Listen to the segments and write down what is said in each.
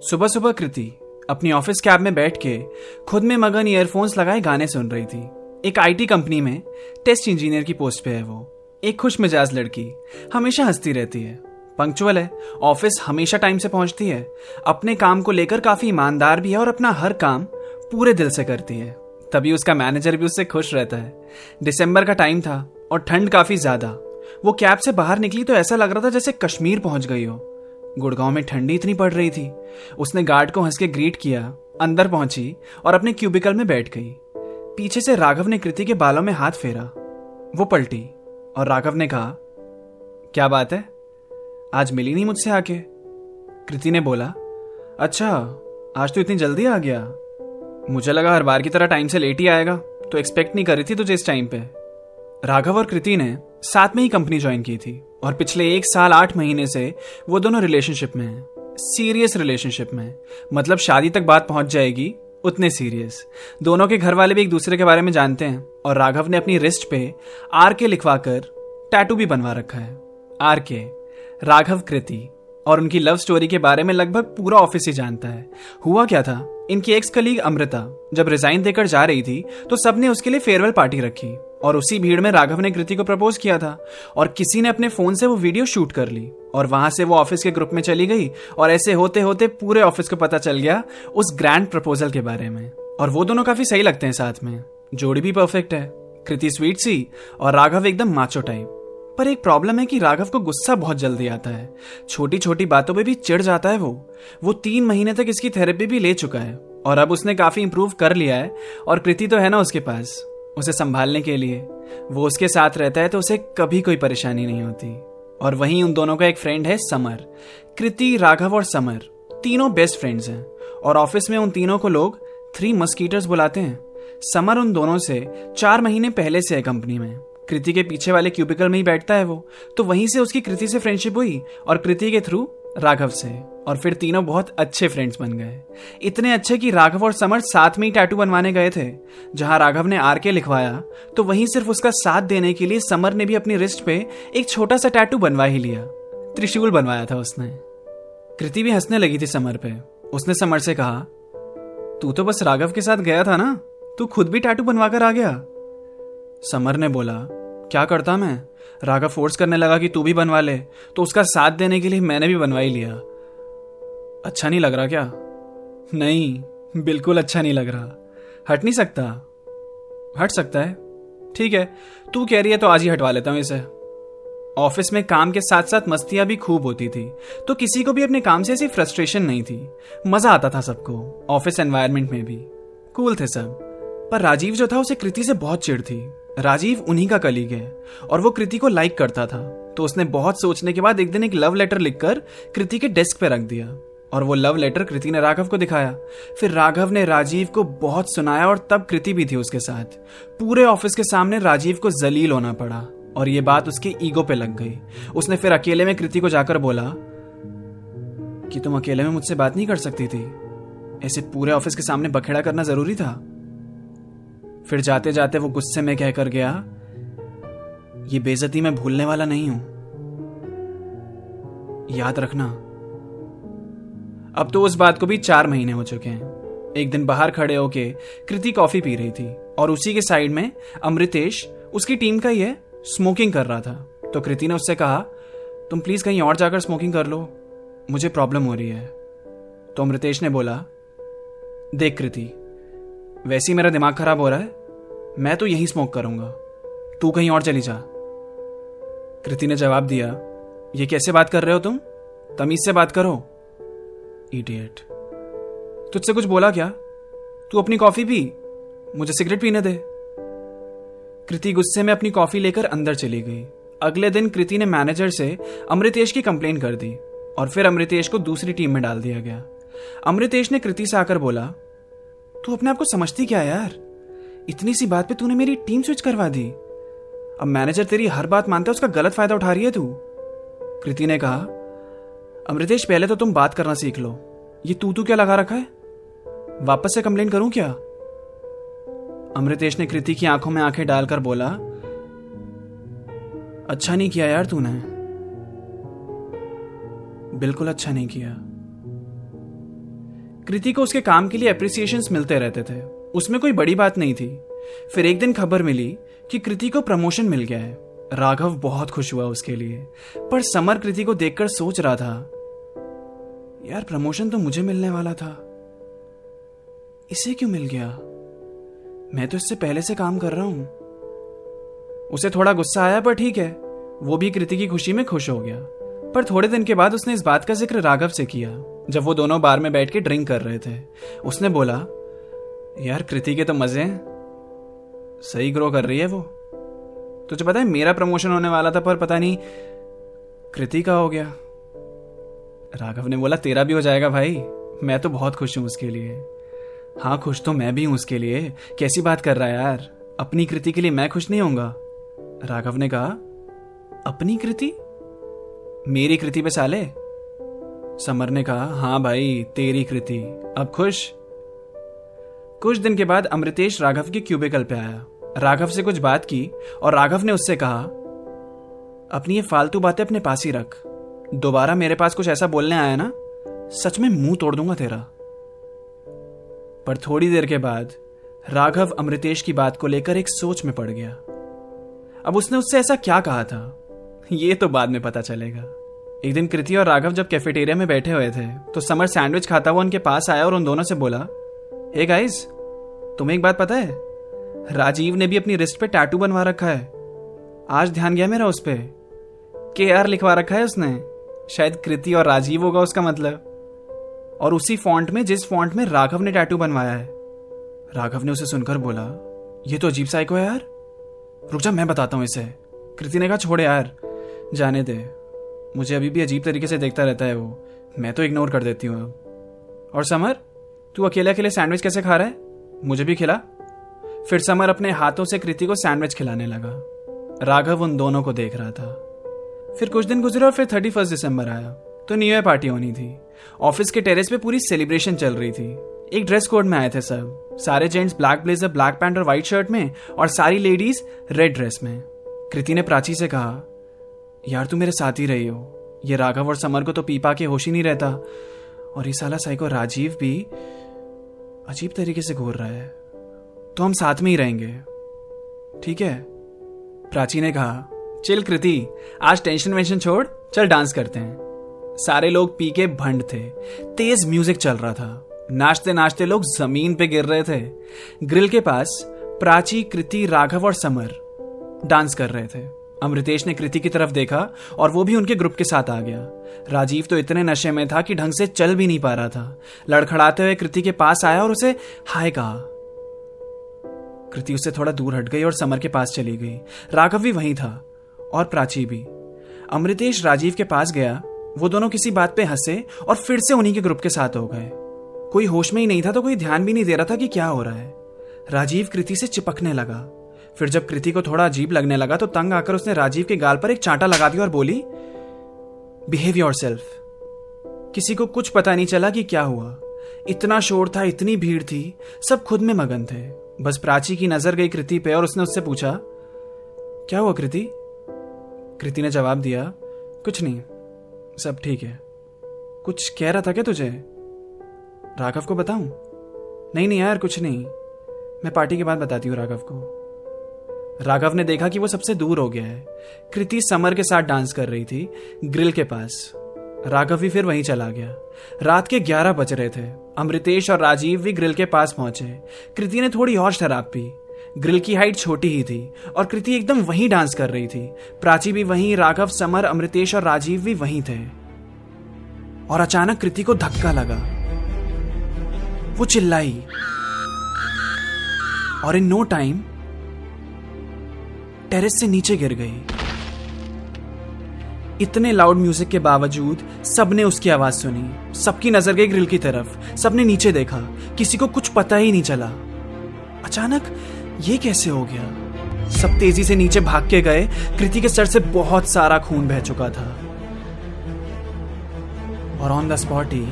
सुबह सुबह कृति अपनी ऑफ़िस कैब में बैठ के खुद में मगन ईयरफोन्स लगाए गाने सुन रही थी। एक आईटी कंपनी में टेस्ट इंजीनियर की पोस्ट पे है वो। एक खुश मिजाज लड़की हमेशा हंसती रहती है। पंक्चुअल है ऑफ़िस हमेशा टाइम से पहुँचती है, अपने काम को लेकर काफ़ी ईमानदार भी है और अपना हर काम पूरे दिल से करती है। तभी उसका मैनेजर भी उससे खुश रहता है। दिसंबर का टाइम था और ठंड काफ़ी ज़्यादा। वो कैब से बाहर निकली तो ऐसा लग रहा था जैसे कश्मीर पहुँच गई हो। गुड़गांव में ठंडी इतनी पड़ रही थी। उसने गार्ड को हंस के ग्रीट किया, अंदर पहुँची और अपने क्यूबिकल में बैठ गई। पीछे से राघव ने कृति के बालों में हाथ फेरा। वो पलटी और राघव ने कहा, क्या बात है? आज मिली नहीं मुझसे आके? कृति ने बोला अच्छा आज तो इतनी जल्दी आ गया। मुझे लगा हर बार की तरह टाइम से लेट ही आएगा तो एक्सपेक्ट नहीं कर रही थी तुझे इस टाइम पे. राघव और कृति ने साथ में ही कंपनी ज्वाइन की थी। और पिछले एक साल आठ महीने से वो दोनों रिलेशनशिप में हैं। सीरियस रिलेशनशिप में मतलब शादी तक बात पहुँच जाएगी, उतने सीरियस दोनों के घर वाले भी एक दूसरे के बारे में जानते हैं। और राघव ने अपनी रिस्ट पे आर के लिखवाकर टैटू भी बनवा रखा है। आर के राघव कृति। और उनकी लव स्टोरी के बारे में लगभग पूरा ऑफ़िस ही जानता है। हुआ क्या था? इनकी एक्स कलीग अमृता जब रिजाइन देकर जा रही थी तो सबने उसके लिए फेयरवेल पार्टी रखी। और उसी भीड़ में राघव ने कृति को प्रपोज किया था। और किसी ने अपने फ़ोन से वो वीडियो शूट कर ली। और वहाँ से वो ऑफ़िस के ग्रुप में चली गई। और ऐसे होते होते पूरे ऑफ़िस को पता चल गया उस ग्रैंड प्रपोजल के बारे में। और वो दोनों काफ़ी सही लगते हैं साथ में। जोड़ी भी परफेक्ट है, कृति स्वीट सी और राघव एकदम माचो टाइप पर एक प्रॉब्लम है कि राघव को गुस्सा बहुत जल्दी आता है। छोटी छोटी बातों पे भी चिढ़ जाता है वो। वो तीन महीने तक इसकी थेरेपी भी ले चुका है। और अब उसने काफ़ी इंप्रूव कर लिया है। और कृति तो है ना उसके पास। उसे संभालने के लिए। वो उसके साथ रहता है तो उसे कभी कोई परेशानी नहीं होती। और वहीं उन दोनों का एक फ्रेंड है समर। कृति, राघव और समर। तीनों बेस्ट फ्रेंड्स हैं। और ऑफ़िस में उन तीनों को लोग थ्री मस्कीटर्स बुलाते हैं। समर उन दोनों से चार महीने पहले से है कंपनी में। कृति के पीछे वाले क्यूबिकल में ही बैठता है वो। तो वहीं से उसकी कृति से फ्रेंडशिप हुई और कृति के थ्रू राघव से। और फिर तीनों बहुत अच्छे फ्रेंड्स बन गए। इतने अच्छे कि राघव और समर साथ में ही टैटू बनवाने गए थे। जहाँ राघव ने आर के लिखवाया तो वहीं सिर्फ़ उसका साथ देने के लिए समर ने भी अपनी रिस्ट पे एक छोटा सा टैटू बनवा ही लिया। त्रिशूल बनवाया था उसने। कृति भी हंसने लगी थी समर पे। उसने समर से कहा, तू तो बस राघव के साथ गया था ना? तू खुद भी टैटू बनवा कर आ गया? समर ने बोला क्या करता मैं? राघव फोर्स करने लगा कि तू भी बनवा ले तो उसका साथ देने के लिए मैंने भी बनवा ही लिया। अच्छा नहीं लग रहा क्या? नहीं, बिल्कुल अच्छा नहीं लग रहा। हट नहीं सकता? हट सकता है। ठीक है, तू कह रही है तो आज ही हटवा लेता हूँ इसे। ऑफ़िस में काम के साथ साथ मस्तियाँ भी खूब होती थी तो किसी को भी अपने काम से ऐसी फ्रस्ट्रेशन नहीं थी। मज़ा आता था सबको ऑफ़िस एनवायरमेंट में भी। कूल थे सब, पर राजीव जो था उसे कृति से बहुत चिड़ थी। राजीव उन्हीं का कलीग है और वो कृति को लाइक करता था। तो उसने बहुत सोचने के बाद एक दिन एक लव लेटर लिखकर कृति के डेस्क पे रख दिया और वो लव लेटर कृति ने राघव को दिखाया। फिर राघव ने राजीव को बहुत सुनाया और तब कृति भी थी उसके साथ। पूरे ऑफ़िस के सामने राजीव को जलील होना पड़ा और ये बात उसके ईगो पे लग गई। उसने फिर अकेले में कृति को जाकर बोला, कि तुम अकेले में मुझसे बात नहीं कर सकती थी? ऐसे पूरे ऑफ़िस के सामने बखेड़ा करना ज़रूरी था? फिर जाते जाते वो गुस्से में कहकर गया, ये बेजती मैं भूलने वाला नहीं हूँ। याद रखना, अब तो उस बात को भी चार महीने हो चुके हैं। एक दिन बाहर खड़े होके कृति कॉफ़ी पी रही थी और उसी के साइड में अमृतेश, उसकी टीम का ही है स्मोकिंग कर रहा था। तो कृति ने उससे कहा, तुम प्लीज़ कहीं और जाकर स्मोकिंग कर लो, मुझे प्रॉब्लम हो रही है। तो अमृतेश ने बोला, देख कृति वैसे ही मेरा दिमाग खराब हो रहा है। मैं तो यही स्मोक करूँगा। तू कहीं और चली जा। कृति ने जवाब दिया, ये कैसे बात कर रहे हो तुम? तमीज से बात करो। इडियट तुझसे कुछ बोला क्या? तू अपनी कॉफ़ी पी। मुझे सिगरेट पीने दे। कृति गुस्से में अपनी कॉफ़ी लेकर अंदर चली गई। अगले दिन कृति ने मैनेजर से अमृतेश की कंप्लेन कर दी और फिर अमृतेश को दूसरी टीम में डाल दिया गया। अमृतेश ने कृति से आकर बोला तू अपने आप को समझती क्या यार? इतनी सी बात पे तूने मेरी टीम स्विच करवा दी। अब मैनेजर तेरी हर बात मानता है, उसका गलत फ़ायदा उठा रही है तू। कृति ने कहा, अमृतेश, पहले तो तुम बात करना सीख लो। ये तू तू क्या लगा रखा है? वापस से कंप्लेन करूँ क्या? अमृतेश ने कृति की आँखों में आँखें डालकर बोला अच्छा नहीं किया यार तूने। बिल्कुल अच्छा नहीं किया। कृति को उसके काम के लिए अप्रिसिएशन मिलते रहते थे। उसमें कोई बड़ी बात नहीं थी। फिर एक दिन खबर मिली कि कृति को प्रमोशन मिल गया है। राघव बहुत खुश हुआ उसके लिए। पर समर कृति को देखकर सोच रहा था, यार प्रमोशन तो मुझे मिलने वाला था। इसे क्यों मिल गया? मैं तो इससे पहले से काम कर रहा हूँ। उसे थोड़ा गुस्सा आया, पर ठीक है, वो भी कृति की खुशी में खुश हो गया। पर थोड़े दिन के बाद उसने इस बात का ज़िक्र राघव से किया। जब वो दोनों बार में बैठ के ड्रिंक कर रहे थे। उसने बोला, यार, कृति के तो मज़े हैं। सही ग्रो कर रही है वो। तुझे पता है, मेरा प्रमोशन होने वाला था, पर पता नहीं, कृति का हो गया। राघव ने बोला, तेरा भी हो जाएगा भाई। मैं तो बहुत खुश हूँ उसके लिए। हाँ खुश तो मैं भी हूँ उसके लिए। कैसी बात कर रहा है यार? अपनी कृति के लिए मैं खुश नहीं होऊँगा। राघव ने कहा, अपनी कृति? मेरी कृति पे साले? समर ने कहा हाँ भाई, तेरी कृति। अब खुश? कुछ दिन के बाद अमृतेश राघव के क्यूबिकल पे आया। राघव से कुछ बात की और राघव ने उससे कहा, अपनी ये फालतू बातें अपने पास ही रख। दोबारा मेरे पास कुछ ऐसा बोलने आया ना, सच में मुँह तोड़ दूँगा तेरा। पर थोड़ी देर के बाद राघव अमृतेश की बात को लेकर एक सोच में पड़ गया। अब उसने उससे ऐसा क्या कहा था, ये तो बाद में पता चलेगा। एक दिन कृति और राघव जब कैफेटेरिया में बैठे हुए थे तो समर सैंडविच खाता हुआ उनके पास आया और उन दोनों से बोला, हे गाइस तुम्हें एक बात पता है? राजीव ने भी अपनी रिस्ट पे टैटू बनवा रखा है। आज ध्यान गया मेरा उस पर के आर लिखवा रखा है उसने। शायद कृति और राजीव होगा उसका मतलब। और उसी फॉन्ट में, जिस फॉन्ट में राघव ने टैटू बनवाया है। राघव ने उसे सुनकर बोला, ये तो अजीब साइको है यार। रुक जा, मैं बताता हूँ इसे। कृति ने कहा, छोड़े यार, जाने दे। मुझे अभी भी अजीब तरीके से देखता रहता है वो। मैं तो इग्नोर कर देती हूँ और समर, तू अकेले अकेले सैंडविच कैसे खा रहा है? मुझे भी खिला। फिर समर अपने हाथों से कृति को सैंडविच खिलाने लगा। राघव उन दोनों को देख रहा था। फिर कुछ दिन गुजरे और फिर थर्टी फ़र्स्ट दिसंबर आया। तो न्यू ईयर पार्टी होनी थी। ऑफ़िस के टेरेस पे पूरी सेलिब्रेशन चल रही थी। एक ड्रेस कोड में आए थे सब। सारे gents black blazer black pant और व्हाइट शर्ट में और सारी लेडीज़ रेड ड्रेस में। कृति ने प्राची से कहा यार तू मेरे साथ ही रही हो। ये राघव और समर को तो पीपा के होश ही नहीं रहता। और ये साला साइको राजीव भी अजीब तरीके से घूर रहा है। तो हम साथ में ही रहेंगे। ठीक है? प्राची ने कहा, चिल कृति, आज टेंशन वेंशन छोड़, चल डांस करते हैं। सारे लोग पी के भंड थे। तेज म्यूज़िक चल रहा था। नाचते नाचते लोग ज़मीन पे गिर रहे थे। ग्रिल के पास प्राची, कृति, राघव और समर डांस कर रहे थे। अमृतेश ने कृति की तरफ़ देखा और वो भी उनके ग्रुप के साथ आ गया। राजीव तो इतने नशे में था कि ढंग से चल भी नहीं पा रहा था। लड़खड़ाते हुए कृति के पास आया और उसे, हाय कहा। कृति उससे थोड़ा दूर हट गई और समर के पास चली गई। राघव भी वहीं था और प्राची भी। अमृतेश राजीव के पास गया। वो दोनों किसी बात पे हंसे और फिर से उन्हीं के ग्रुप के साथ हो गए। कोई होश में ही नहीं था तो कोई ध्यान भी नहीं दे रहा था कि क्या हो रहा है। राजीव कृति से चिपकने लगा। फिर जब कृति को थोड़ा अजीब लगने लगा तो तंग आकर उसने राजीव के गाल पर एक चांटा लगा दिया और बोली बिहेव योर सेल्फ किसी को कुछ पता नहीं चला कि क्या हुआ। इतना शोर था, इतनी भीड़ थी, सब खुद में मगन थे। बस प्राची की नज़र गई कृति पे और उसने उससे पूछा, क्या हुआ कृति? कृति ने जवाब दिया, कुछ नहीं, सब ठीक है। कुछ कह रहा था क्या तुझे? राघव को बताऊँ? नहीं नहीं यार, कुछ नहीं। मैं पार्टी के बाद बताती हूँ राघव को। राघव ने देखा कि वो सबसे दूर हो गया है। कृति समर के साथ डांस कर रही थी, ग्रिल के पास। राघव भी फिर वहीं चला गया। रात के ग्यारह बज रहे थे। अमृतेश और राजीव भी ग्रिल के पास पहुँचे। कृति ने थोड़ी और शराब पी। ग्रिल की हाइट छोटी ही थी और कृति एकदम वहीं डांस कर रही थी। प्राची भी वहीं, राघव, समर, अमृतेश और राजीव भी वहीं थे। और अचानक कृति को धक्का लगा। वो चिल्लाई। और इन नो टाइम टेरेस से नीचे गिर गई। इतने लाउड म्यूज़िक के बावजूद सबने उसकी आवाज़ सुनी। सबकी नज़र गई ग्रिल की तरफ़। सबने नीचे देखा। किसी को कुछ पता ही नहीं चला। अचानक ये कैसे हो गया? सब तेज़ी से नीचे भाग के गए। कृति के सर से बहुत सारा खून बह चुका था। और ऑन द स्पॉट ही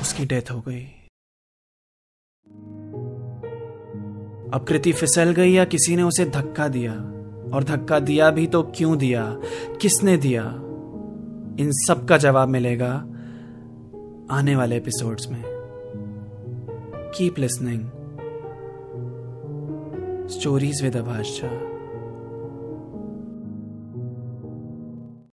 उसकी डेथ हो गई। अब कृति फिसल गई या किसी ने उसे धक्का दिया? और धक्का दिया भी तो क्यों दिया? किसने दिया? इन सब का जवाब मिलेगा आने वाले एपिसोड्स में। Keep listening stories with Abhasha